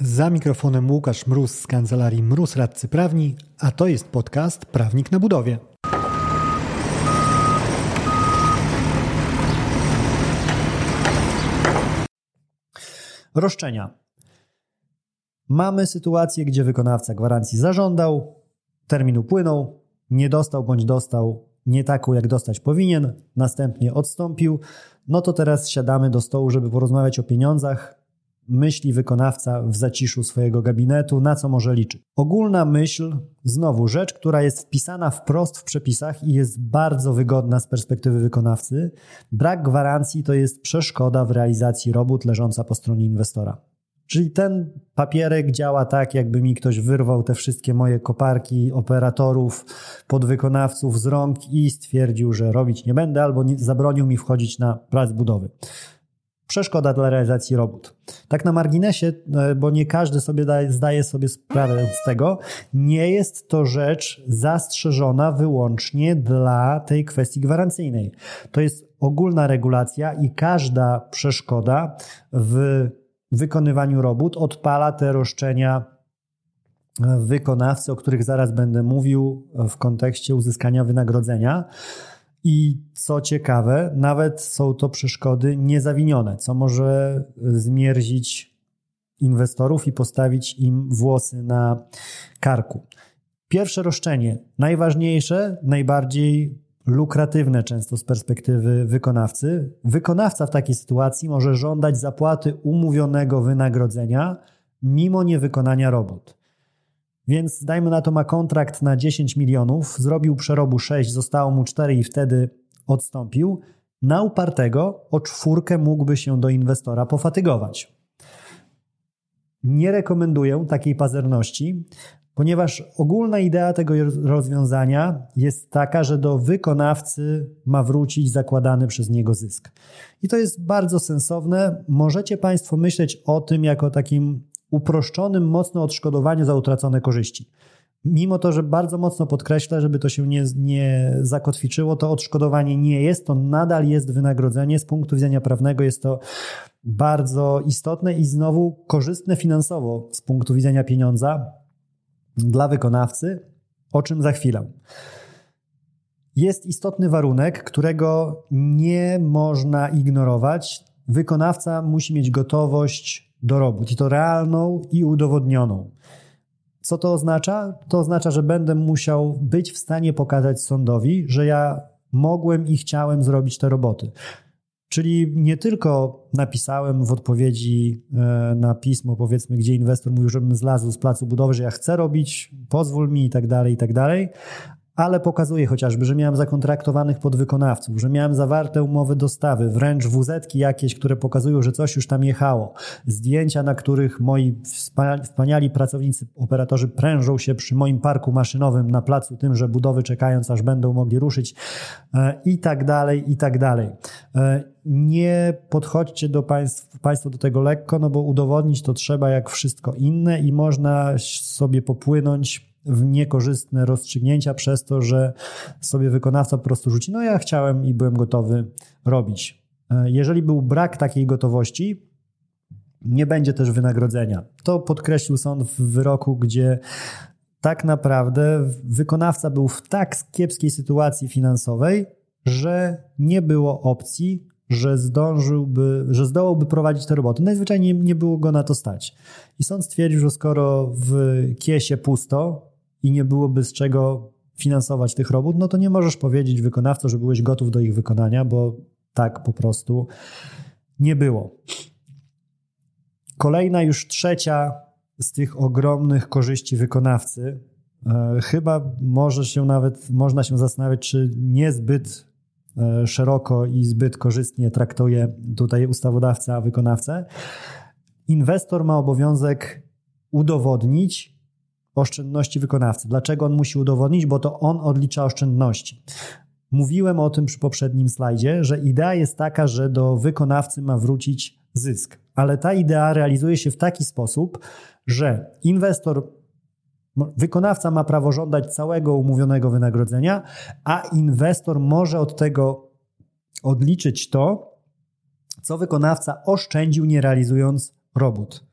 Za mikrofonem Łukasz Mróz z kancelarii Mróz Radcy Prawni, a to jest podcast Prawnik na Budowie. Roszczenia. Mamy sytuację, gdzie wykonawca gwarancji zażądał, termin upłynął, nie dostał bądź dostał nie taką, jak dostać powinien, następnie odstąpił. No to teraz siadamy do stołu, żeby porozmawiać o pieniądzach, myśli wykonawca w zaciszu swojego gabinetu, na co może liczyć. Ogólna myśl, znowu rzecz, która jest wpisana wprost w przepisach i jest bardzo wygodna z perspektywy wykonawcy. Brak gwarancji to jest przeszkoda w realizacji robót leżąca po stronie inwestora. Czyli ten papierek działa tak, jakby mi ktoś wyrwał te wszystkie moje koparki operatorów, podwykonawców z rąk i stwierdził, że robić nie będę albo zabronił mi wchodzić na plac budowy przeszkoda dla realizacji robót. Tak na marginesie, e, bo nie każdy sobie daje, zdaje sobie sprawę z tego, nie jest to rzecz zastrzeżona wyłącznie dla tej kwestii gwarancyjnej. To jest ogólna regulacja i każda przeszkoda w wykonywaniu robót odpala te roszczenia wykonawcy, o których zaraz będę mówił w kontekście uzyskania wynagrodzenia. I co ciekawe, nawet są to przeszkody niezawinione, co może zmierzić inwestorów i postawić im włosy na karku. Pierwsze roszczenie, najważniejsze, najbardziej lukratywne często z perspektywy wykonawcy. Wykonawca w takiej sytuacji może żądać zapłaty umówionego wynagrodzenia mimo niewykonania robót. Więc dajmy na to ma kontrakt na 10 milionów, zrobił przerobu 6, zostało mu 4 i wtedy odstąpił. Na upartego o czwórkę mógłby się do inwestora pofatygować. Nie rekomenduję takiej pazerności, ponieważ ogólna idea tego rozwiązania jest taka, że do wykonawcy ma wrócić zakładany przez niego zysk. I to jest bardzo sensowne. Możecie Państwo myśleć o tym jako takim uproszczonym mocno odszkodowaniu za utracone korzyści. Mimo to, że bardzo mocno podkreślę, żeby to się nie, nie zakotwiczyło, to odszkodowanie nie jest, to nadal jest wynagrodzenie. Z punktu widzenia prawnego jest to bardzo istotne i znowu korzystne finansowo z punktu widzenia pieniądza dla wykonawcy, o czym za chwilę. Jest istotny warunek, którego nie można ignorować. Wykonawca musi mieć gotowość do robót i to realną i udowodnioną. Co to oznacza? To oznacza, że będę musiał być w stanie pokazać sądowi, że ja mogłem i chciałem zrobić te roboty. Czyli nie tylko napisałem w odpowiedzi e, na pismo, powiedzmy, gdzie inwestor mówił, żebym zlazł z placu budowy, że ja chcę robić, pozwól mi i tak dalej, i tak dalej, ale pokazuje chociażby, że miałem zakontraktowanych podwykonawców, że miałem zawarte umowy dostawy, wręcz wz jakieś, które pokazują, że coś już tam jechało, zdjęcia, na których moi wspaniali pracownicy, operatorzy prężą się przy moim parku maszynowym na placu tymże budowy, czekając aż będą mogli ruszyć e, i tak dalej, i tak dalej. E, nie podchodźcie do państw, Państwo do tego lekko, no bo udowodnić to trzeba jak wszystko inne i można sobie popłynąć w niekorzystne rozstrzygnięcia przez to, że sobie wykonawca po prostu rzuci, no ja chciałem i byłem gotowy robić. E, jeżeli był brak takiej gotowości, nie będzie też wynagrodzenia. To podkreślił sąd w wyroku, gdzie tak naprawdę wykonawca był w tak kiepskiej sytuacji finansowej, że nie było opcji, że zdążyłby, że zdołałby prowadzić te roboty. Najzwyczajniej nie było go na to stać. I sąd stwierdził, że skoro w kiesie pusto, i nie byłoby z czego finansować tych robót, no to nie możesz powiedzieć wykonawco, że byłeś gotów do ich wykonania, bo tak po prostu nie było. Kolejna, już trzecia z tych ogromnych korzyści wykonawcy, e, chyba może się nawet, można się zastanawiać, czy niezbyt e, szeroko i zbyt korzystnie traktuje tutaj ustawodawca wykonawcę. Inwestor ma obowiązek udowodnić, oszczędności wykonawcy. Dlaczego on musi udowodnić? Bo to on odlicza oszczędności. Mówiłem o tym przy poprzednim slajdzie, że idea jest taka, że do wykonawcy ma wrócić zysk, ale ta idea realizuje się w taki sposób, że inwestor, wykonawca ma prawo żądać całego umówionego wynagrodzenia, a inwestor może od tego odliczyć to, co wykonawca oszczędził nie realizując robót.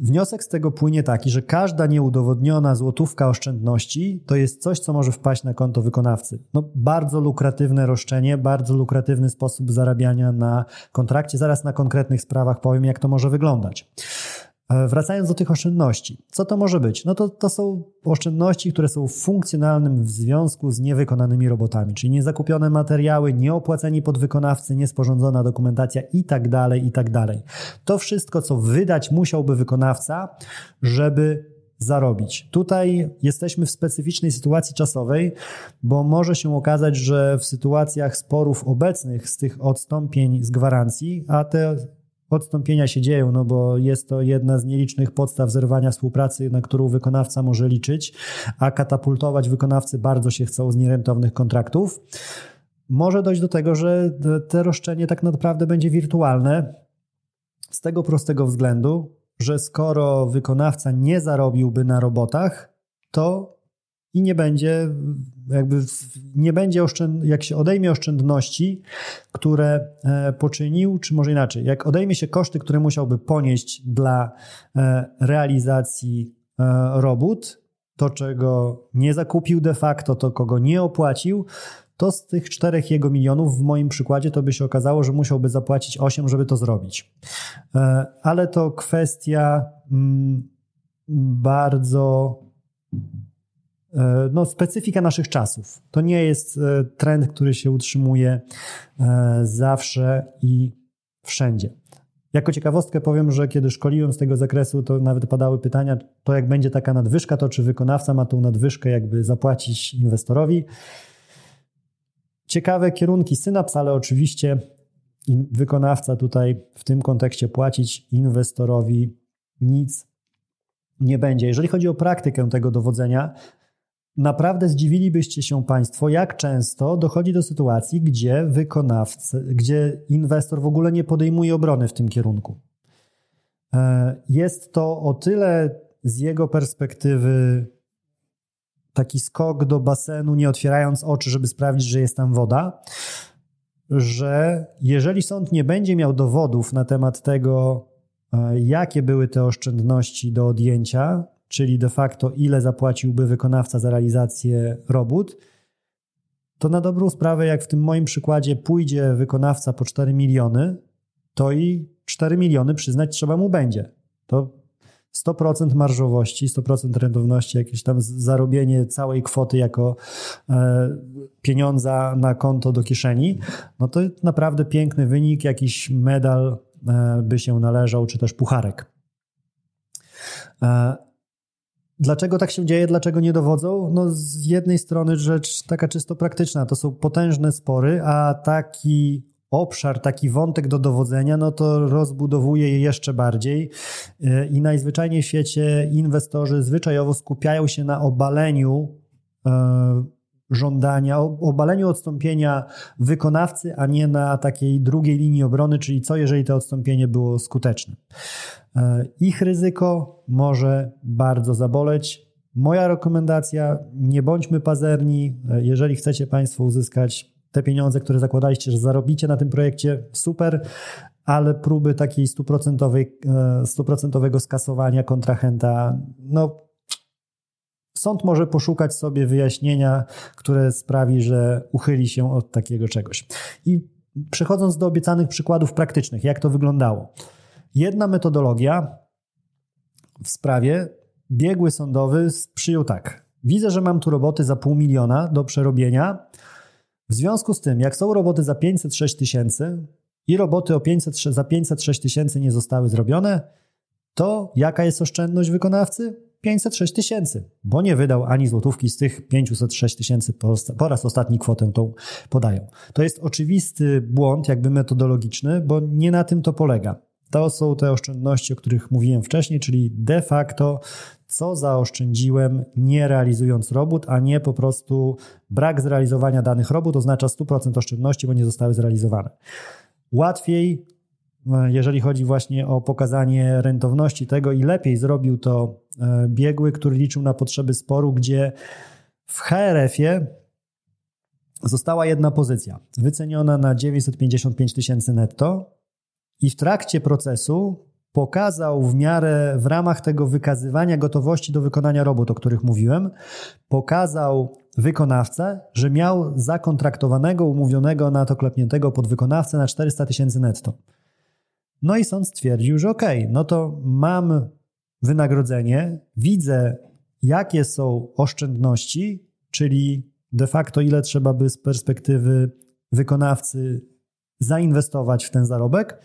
Wniosek z tego płynie taki, że każda nieudowodniona złotówka oszczędności to jest coś, co może wpaść na konto wykonawcy. No, bardzo lukratywne roszczenie, bardzo lukratywny sposób zarabiania na kontrakcie. Zaraz na konkretnych sprawach powiem, jak to może wyglądać. E, wracając do tych oszczędności, co to może być? No to, to są oszczędności, które są funkcjonalnym w związku z niewykonanymi robotami, czyli niezakupione materiały, nieopłaceni podwykonawcy, niesporządzona dokumentacja i tak dalej, i tak. To wszystko, co wydać musiałby wykonawca, żeby zarobić. Tutaj jesteśmy w specyficznej sytuacji czasowej, bo może się okazać, że w sytuacjach sporów obecnych z tych odstąpień z gwarancji, a te odstąpienia się dzieją, no bo jest to jedna z nielicznych podstaw zerwania współpracy, na którą wykonawca może liczyć, a katapultować wykonawcy bardzo się chcą z nierentownych kontraktów. Może dojść do tego, że te roszczenie tak naprawdę będzie wirtualne z tego prostego względu, że skoro wykonawca nie zarobiłby na robotach, to i nie będzie jakby nie będzie oszczęd... jak się odejmie oszczędności, które e, poczynił, czy może inaczej, jak odejmie się koszty, które musiałby ponieść dla e, realizacji e, robót, to czego nie zakupił de facto, to kogo nie opłacił, to z tych czterech jego milionów w moim przykładzie to by się okazało, że musiałby zapłacić 8, żeby to zrobić. Ale to kwestia mm, bardzo no, specyfika naszych czasów. To nie jest e, trend, który się utrzymuje e, zawsze i wszędzie. Jako ciekawostkę powiem, że kiedy szkoliłem z tego zakresu, to nawet padały pytania, to jak będzie taka nadwyżka, to czy wykonawca ma tą nadwyżkę jakby zapłacić inwestorowi. Ciekawe kierunki synaps, ale oczywiście wykonawca tutaj w tym kontekście płacić inwestorowi nic nie będzie. Jeżeli chodzi o praktykę tego dowodzenia, Naprawdę zdziwilibyście się Państwo, jak często dochodzi do sytuacji, gdzie wykonawca, gdzie inwestor w ogóle nie podejmuje obrony w tym kierunku. E, jest to o tyle z jego perspektywy taki skok do basenu, nie otwierając oczy, żeby sprawdzić, że jest tam woda, że jeżeli sąd nie będzie miał dowodów na temat tego, e, jakie były te oszczędności do odjęcia, czyli de facto ile zapłaciłby wykonawca za realizację robót, to na dobrą sprawę, jak w tym moim przykładzie pójdzie wykonawca po 4 miliony, to i 4 miliony przyznać trzeba mu będzie. To 100% marżowości, 100% rentowności, jakieś tam zarobienie całej kwoty jako e, pieniądza na konto do kieszeni, no to naprawdę piękny wynik, jakiś medal e, by się należał, czy też pucharek. Dlaczego tak się dzieje? Dlaczego nie dowodzą? No, z jednej strony rzecz taka czysto praktyczna, to są potężne spory, a taki obszar, taki wątek do dowodzenia, no to rozbudowuje je jeszcze bardziej e, i najzwyczajniej w świecie inwestorzy zwyczajowo skupiają się na obaleniu e, żądania, obaleniu odstąpienia wykonawcy, a nie na takiej drugiej linii obrony, czyli co jeżeli to odstąpienie było skuteczne. E, ich ryzyko może bardzo zaboleć. Moja rekomendacja: nie bądźmy pazerni. E, jeżeli chcecie Państwo uzyskać te pieniądze, które zakładaliście, że zarobicie na tym projekcie, super, ale próby takiej e, stuprocentowego skasowania kontrahenta, no Sąd może poszukać sobie wyjaśnienia, które sprawi, że uchyli się od takiego czegoś. I przechodząc do obiecanych przykładów praktycznych, jak to wyglądało. Jedna metodologia w sprawie biegły sądowy przyjął tak. Widzę, że mam tu roboty za pół miliona do przerobienia. W związku z tym, jak są roboty za 506 tysięcy i roboty o 500, za 506 tysięcy nie zostały zrobione, to jaka jest oszczędność wykonawcy? 506 tysięcy, bo nie wydał ani złotówki z tych 506 tysięcy po, po raz ostatni kwotę tą podają. To jest oczywisty błąd, jakby metodologiczny, bo nie na tym to polega. To są te oszczędności, o których mówiłem wcześniej, czyli de facto co zaoszczędziłem nie realizując robót, a nie po prostu brak zrealizowania danych robót oznacza 100% oszczędności, bo nie zostały zrealizowane. Łatwiej, jeżeli chodzi właśnie o pokazanie rentowności tego i lepiej zrobił to e, biegły, który liczył na potrzeby sporu, gdzie w HRF-ie została jedna pozycja, wyceniona na 955 tysięcy netto, i w trakcie procesu pokazał w miarę w ramach tego wykazywania gotowości do wykonania robót, o których mówiłem, pokazał wykonawcę, że miał zakontraktowanego, umówionego na to klepniętego podwykonawcę na 400 tysięcy netto. No i sąd stwierdził, że okej, okay, no to mam wynagrodzenie, widzę jakie są oszczędności, czyli de facto ile trzeba by z perspektywy wykonawcy zainwestować w ten zarobek.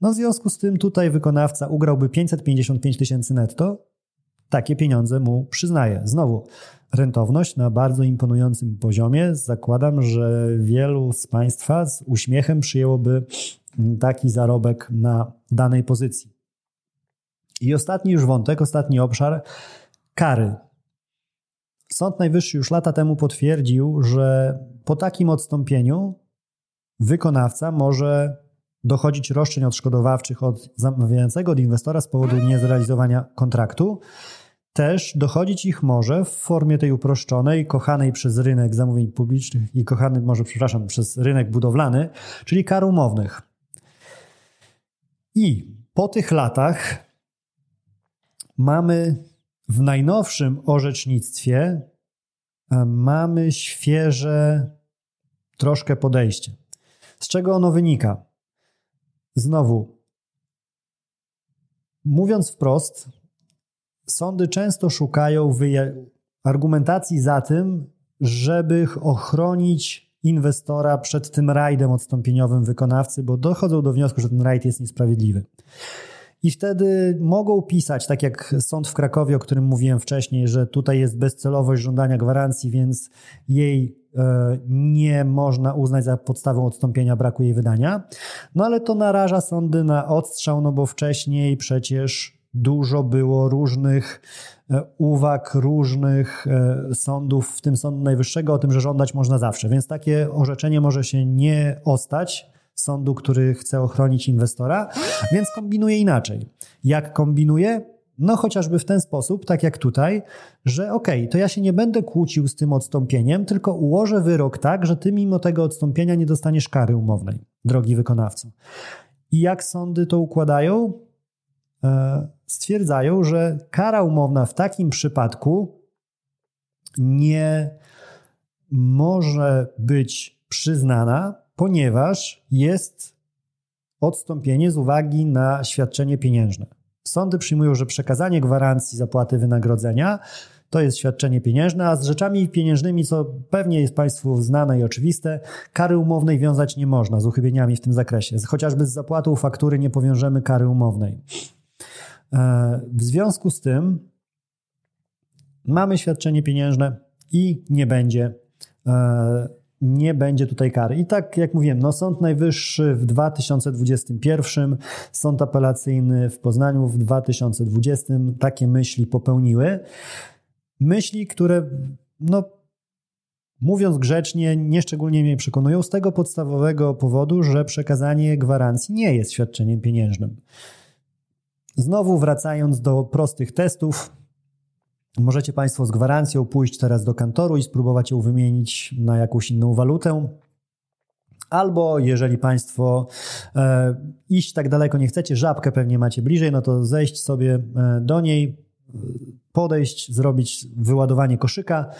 No w związku z tym tutaj wykonawca ugrałby 555 tysięcy netto. Takie pieniądze mu przyznaje. Znowu, rentowność na bardzo imponującym poziomie. Zakładam, że wielu z Państwa z uśmiechem przyjęłoby taki zarobek na danej pozycji. I ostatni już wątek, ostatni obszar kary. Sąd Najwyższy już lata temu potwierdził, że po takim odstąpieniu wykonawca może dochodzić roszczeń odszkodowawczych od zamawiającego, od inwestora z powodu niezrealizowania kontraktu. Też dochodzić ich może w formie tej uproszczonej, kochanej przez rynek zamówień publicznych i kochany, może przepraszam, przez rynek budowlany, czyli kar umownych. I po tych latach mamy w najnowszym orzecznictwie e, mamy świeże troszkę podejście. Z czego ono wynika? Znowu, mówiąc wprost, sądy często szukają argumentacji za tym, żeby ochronić inwestora przed tym rajdem odstąpieniowym wykonawcy, bo dochodzą do wniosku, że ten rajd jest niesprawiedliwy. I wtedy mogą pisać, tak jak sąd w Krakowie, o którym mówiłem wcześniej, że tutaj jest bezcelowość żądania gwarancji, więc jej nie można uznać za podstawą odstąpienia braku jej wydania. No ale to naraża sądy na odstrzał, no bo wcześniej przecież dużo było różnych e, uwag, różnych e, sądów, w tym Sądu Najwyższego, o tym, że żądać można zawsze. Więc takie orzeczenie może się nie ostać sądu, który chce ochronić inwestora, więc kombinuje inaczej. Jak kombinuje? No chociażby w ten sposób, tak jak tutaj, że okej, okay, to ja się nie będę kłócił z tym odstąpieniem, tylko ułożę wyrok tak, że ty mimo tego odstąpienia nie dostaniesz kary umownej, drogi wykonawco. I jak sądy to układają? E, stwierdzają, że kara umowna w takim przypadku nie może być przyznana, ponieważ jest odstąpienie z uwagi na świadczenie pieniężne. Sądy przyjmują, że przekazanie gwarancji zapłaty wynagrodzenia to jest świadczenie pieniężne, a z rzeczami pieniężnymi, co pewnie jest Państwu znane i oczywiste, kary umownej wiązać nie można z uchybieniami w tym zakresie. Chociażby z zapłatą faktury nie powiążemy kary umownej. E, w związku z tym mamy świadczenie pieniężne i nie będzie e, nie będzie tutaj kary. I tak jak mówiłem, no Sąd Najwyższy w 2021, Sąd Apelacyjny w Poznaniu w 2020 takie myśli popełniły. Myśli, które no mówiąc grzecznie, nieszczególnie mnie przekonują z tego podstawowego powodu, że przekazanie gwarancji nie jest świadczeniem pieniężnym. Znowu wracając do prostych testów, Możecie Państwo z gwarancją pójść teraz do kantoru i spróbować ją wymienić na jakąś inną walutę. Albo jeżeli Państwo e, iść tak daleko nie chcecie, żabkę pewnie macie bliżej, no to zejść sobie e, do niej, podejść, zrobić wyładowanie koszyka,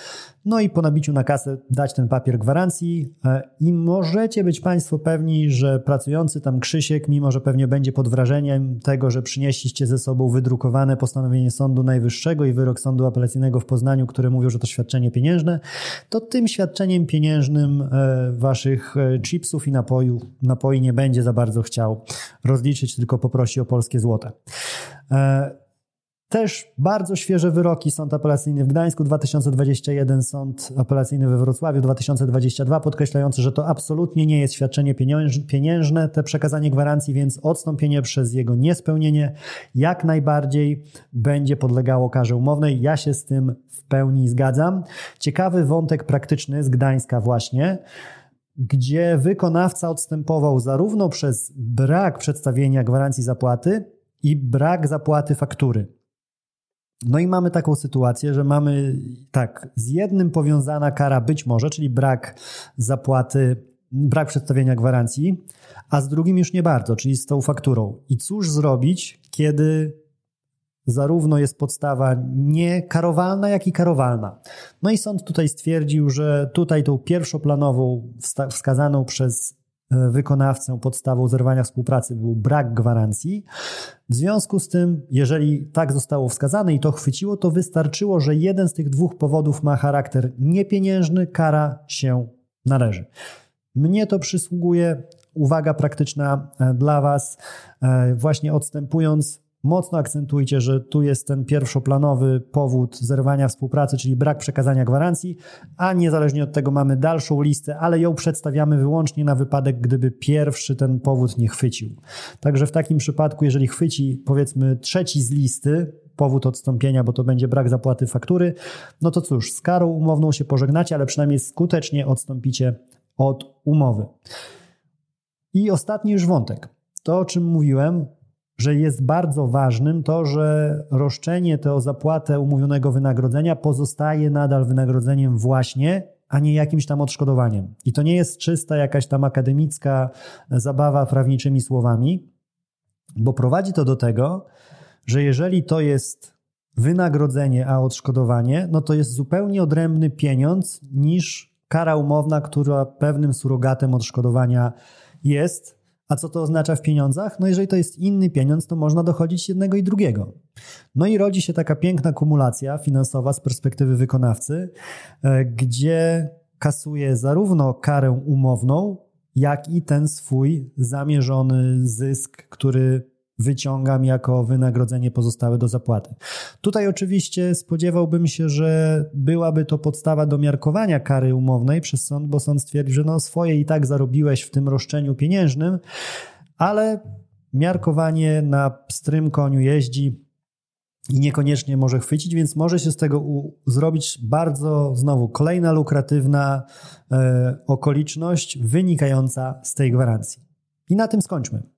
no i po nabiciu na kasę dać ten papier gwarancji e, i możecie być Państwo pewni, że pracujący tam Krzysiek, mimo że pewnie będzie pod wrażeniem tego, że przynieśliście ze sobą wydrukowane postanowienie Sądu Najwyższego i wyrok Sądu Apelacyjnego w Poznaniu, które mówią, że to świadczenie pieniężne, to tym świadczeniem pieniężnym e, Waszych e, chipsów i napoju, napoi nie będzie za bardzo chciał rozliczyć, tylko poprosi o polskie złote. Też bardzo świeże wyroki. Sąd apelacyjny w Gdańsku 2021, Sąd apelacyjny we Wrocławiu 2022, podkreślający, że to absolutnie nie jest świadczenie pieniężne, te przekazanie gwarancji, więc odstąpienie przez jego niespełnienie jak najbardziej będzie podlegało karze umownej. Ja się z tym w pełni zgadzam. Ciekawy wątek praktyczny z Gdańska właśnie gdzie wykonawca odstępował zarówno przez brak przedstawienia gwarancji zapłaty i brak zapłaty faktury. No i mamy taką sytuację, że mamy tak, z jednym powiązana kara być może, czyli brak zapłaty brak przedstawienia gwarancji, a z drugim już nie bardzo, czyli z tą fakturą. I cóż zrobić, kiedy zarówno jest podstawa nie karowalna, jak i karowalna. No i sąd tutaj stwierdził, że tutaj tą pierwszoplanową, wskazaną przez wykonawcę podstawą zerwania współpracy był brak gwarancji. W związku z tym, jeżeli tak zostało wskazane i to chwyciło, to wystarczyło, że jeden z tych dwóch powodów ma charakter niepieniężny, kara się należy. Mnie to przysługuje. Uwaga praktyczna e, dla Was, e, właśnie odstępując Mocno akcentujcie, że tu jest ten pierwszoplanowy powód zerwania współpracy, czyli brak przekazania gwarancji, a niezależnie od tego mamy dalszą listę, ale ją przedstawiamy wyłącznie na wypadek, gdyby pierwszy ten powód nie chwycił. Także w takim przypadku, jeżeli chwyci powiedzmy trzeci z listy, powód odstąpienia, bo to będzie brak zapłaty faktury, no to cóż, z karą umowną się pożegnacie, ale przynajmniej skutecznie odstąpicie od umowy. I ostatni już wątek. To, o czym mówiłem, że jest bardzo ważnym to, że roszczenie to o zapłatę umówionego wynagrodzenia pozostaje nadal wynagrodzeniem właśnie, a nie jakimś tam odszkodowaniem. I to nie jest czysta jakaś tam akademicka zabawa prawniczymi słowami, bo prowadzi to do tego, że jeżeli to jest wynagrodzenie, a odszkodowanie, no to jest zupełnie odrębny pieniądz niż kara umowna, która pewnym surogatem odszkodowania jest, a co to oznacza w pieniądzach? No jeżeli to jest inny pieniądz, to można dochodzić jednego i drugiego. No i rodzi się taka piękna kumulacja finansowa z perspektywy wykonawcy, e, gdzie kasuje zarówno karę umowną, jak i ten swój zamierzony zysk, który wyciągam jako wynagrodzenie pozostałe do zapłaty. Tutaj oczywiście spodziewałbym się, że byłaby to podstawa do miarkowania kary umownej przez sąd, bo sąd stwierdzi, że no swoje i tak zarobiłeś w tym roszczeniu pieniężnym, ale miarkowanie na pstrym koniu jeździ i niekoniecznie może chwycić, więc może się z tego zrobić bardzo znowu kolejna lukratywna e, okoliczność wynikająca z tej gwarancji. I na tym skończmy.